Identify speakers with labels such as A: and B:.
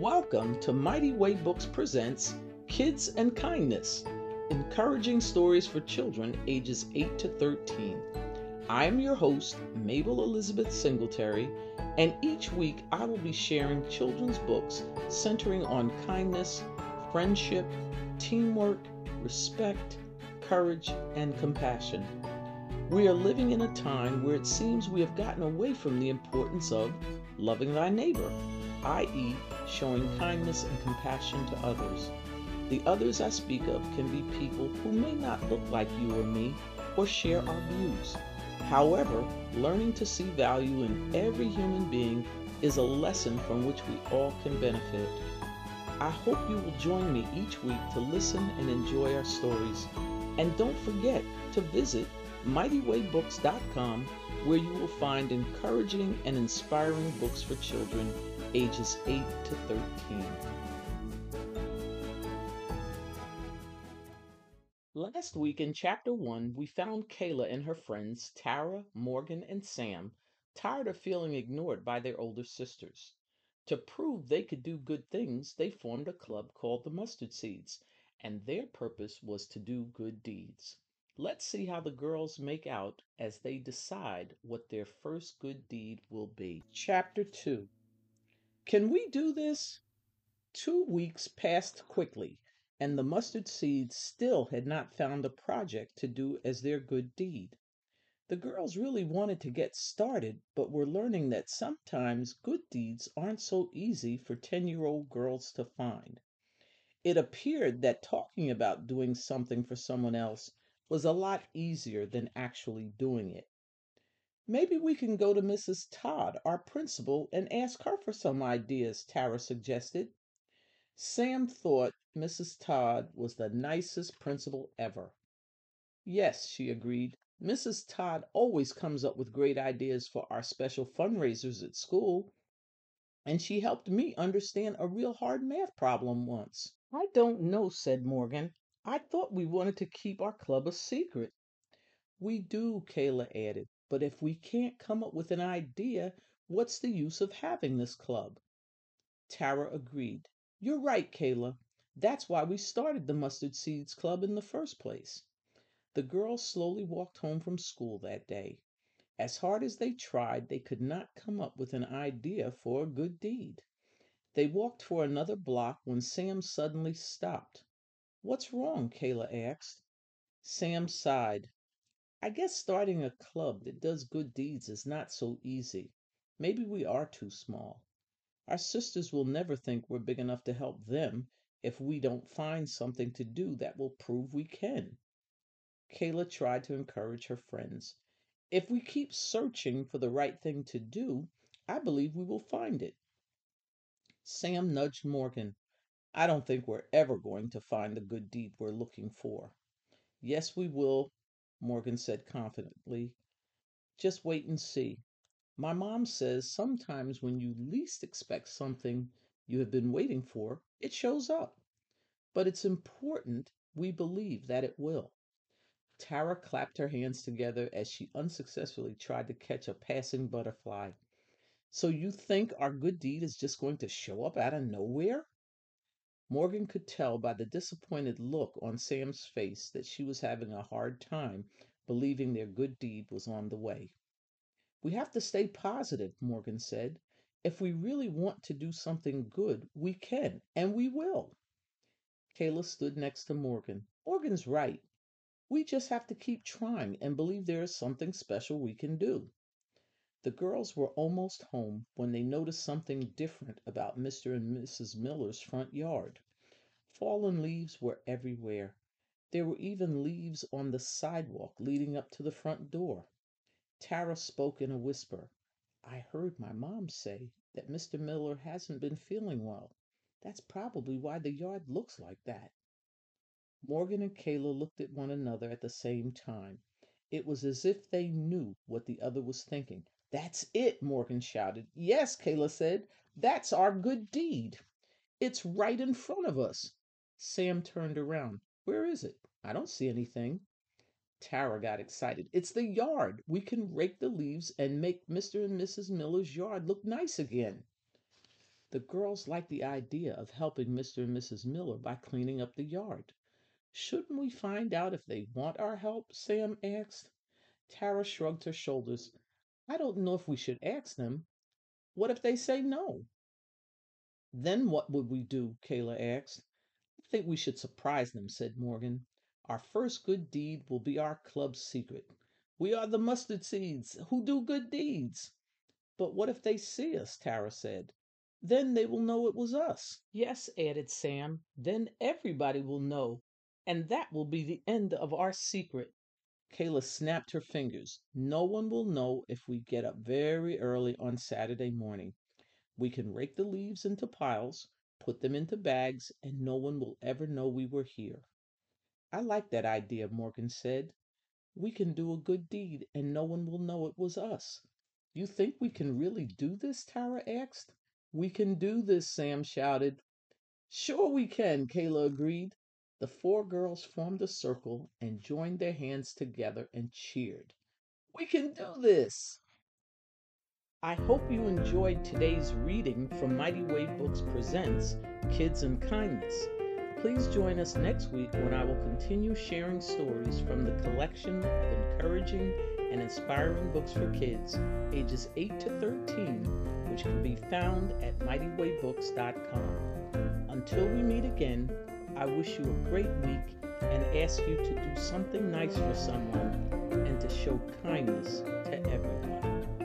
A: Welcome to Mighty Way Books presents Kids and Kindness, encouraging stories for children ages 8 to 13. I am your host, Mabel Elizabeth Singletary, and each week I will be sharing children's books centering on kindness, friendship, teamwork, respect, courage, and compassion. We are living in a time where it seems we have gotten away from the importance of loving thy neighbor, i.e., showing kindness and compassion to others. The others I speak of can be people who may not look like you or me or share our views. However, learning to see value in every human being is a lesson from which we all can benefit. I hope you will join me each week to listen and enjoy our stories. And don't forget to visit mightywaybooks.com where you will find encouraging and inspiring books for children ages 8 to 13. Last week in chapter 1, we found Kayla and her friends, Tara, Morgan, and Sam, tired of feeling ignored by their older sisters. To prove they could do good things, they formed a club called the Mustard Seeds, and their purpose was to do good deeds. Let's see how the girls make out as they decide what their first good deed will be. Chapter 2 Can we do this? Two weeks passed quickly, and the mustard seeds still had not found a project to do as their good deed. The girls really wanted to get started, but were learning that sometimes good deeds aren't so easy for 10 year old girls to find. It appeared that talking about doing something for someone else was a lot easier than actually doing it. Maybe we can go to Mrs. Todd, our principal, and ask her for some ideas, Tara suggested. Sam thought Mrs. Todd was the nicest principal ever. Yes, she agreed. Mrs. Todd always comes up with great ideas for our special fundraisers at school, and she helped me understand a real hard math problem once. I don't know, said Morgan. I thought we wanted to keep our club a secret. We do, Kayla added, but if we can't come up with an idea, what's the use of having this club? Tara agreed. You're right, Kayla. That's why we started the Mustard Seeds Club in the first place. The girls slowly walked home from school that day. As hard as they tried, they could not come up with an idea for a good deed. They walked for another block when Sam suddenly stopped. What's wrong? Kayla asked. Sam sighed. I guess starting a club that does good deeds is not so easy. Maybe we are too small. Our sisters will never think we're big enough to help them if we don't find something to do that will prove we can. Kayla tried to encourage her friends. If we keep searching for the right thing to do, I believe we will find it. Sam nudged Morgan. I don't think we're ever going to find the good deed we're looking for. Yes, we will, Morgan said confidently. Just wait and see. My mom says sometimes when you least expect something you have been waiting for, it shows up. But it's important we believe that it will. Tara clapped her hands together as she unsuccessfully tried to catch a passing butterfly. So you think our good deed is just going to show up out of nowhere? Morgan could tell by the disappointed look on Sam's face that she was having a hard time believing their good deed was on the way. We have to stay positive, Morgan said. If we really want to do something good, we can, and we will. Kayla stood next to Morgan. Morgan's right. We just have to keep trying and believe there is something special we can do. The girls were almost home when they noticed something different about Mr. and Mrs. Miller's front yard. Fallen leaves were everywhere. There were even leaves on the sidewalk leading up to the front door. Tara spoke in a whisper. I heard my mom say that Mr. Miller hasn't been feeling well. That's probably why the yard looks like that. Morgan and Kayla looked at one another at the same time. It was as if they knew what the other was thinking. That's it, Morgan shouted. Yes, Kayla said. That's our good deed. It's right in front of us. Sam turned around. Where is it? I don't see anything. Tara got excited. It's the yard. We can rake the leaves and make Mr. and Mrs. Miller's yard look nice again. The girls liked the idea of helping Mr. and Mrs. Miller by cleaning up the yard. Shouldn't we find out if they want our help? Sam asked. Tara shrugged her shoulders. I don't know if we should ask them. What if they say no? Then what would we do? Kayla asked. I think we should surprise them, said Morgan. Our first good deed will be our club's secret. We are the mustard seeds who do good deeds. But what if they see us? Tara said. Then they will know it was us. Yes, added Sam. Then everybody will know, and that will be the end of our secret. Kayla snapped her fingers. No one will know if we get up very early on Saturday morning. We can rake the leaves into piles, put them into bags, and no one will ever know we were here. I like that idea, Morgan said. We can do a good deed and no one will know it was us. You think we can really do this? Tara asked. We can do this, Sam shouted. Sure we can, Kayla agreed. The four girls formed a circle and joined their hands together and cheered. We can do this! I hope you enjoyed today's reading from Mighty Way Books Presents Kids and Kindness. Please join us next week when I will continue sharing stories from the collection of encouraging and inspiring books for kids ages 8 to 13, which can be found at mightywaybooks.com. Until we meet again, I wish you a great week and ask you to do something nice for someone and to show kindness to everyone.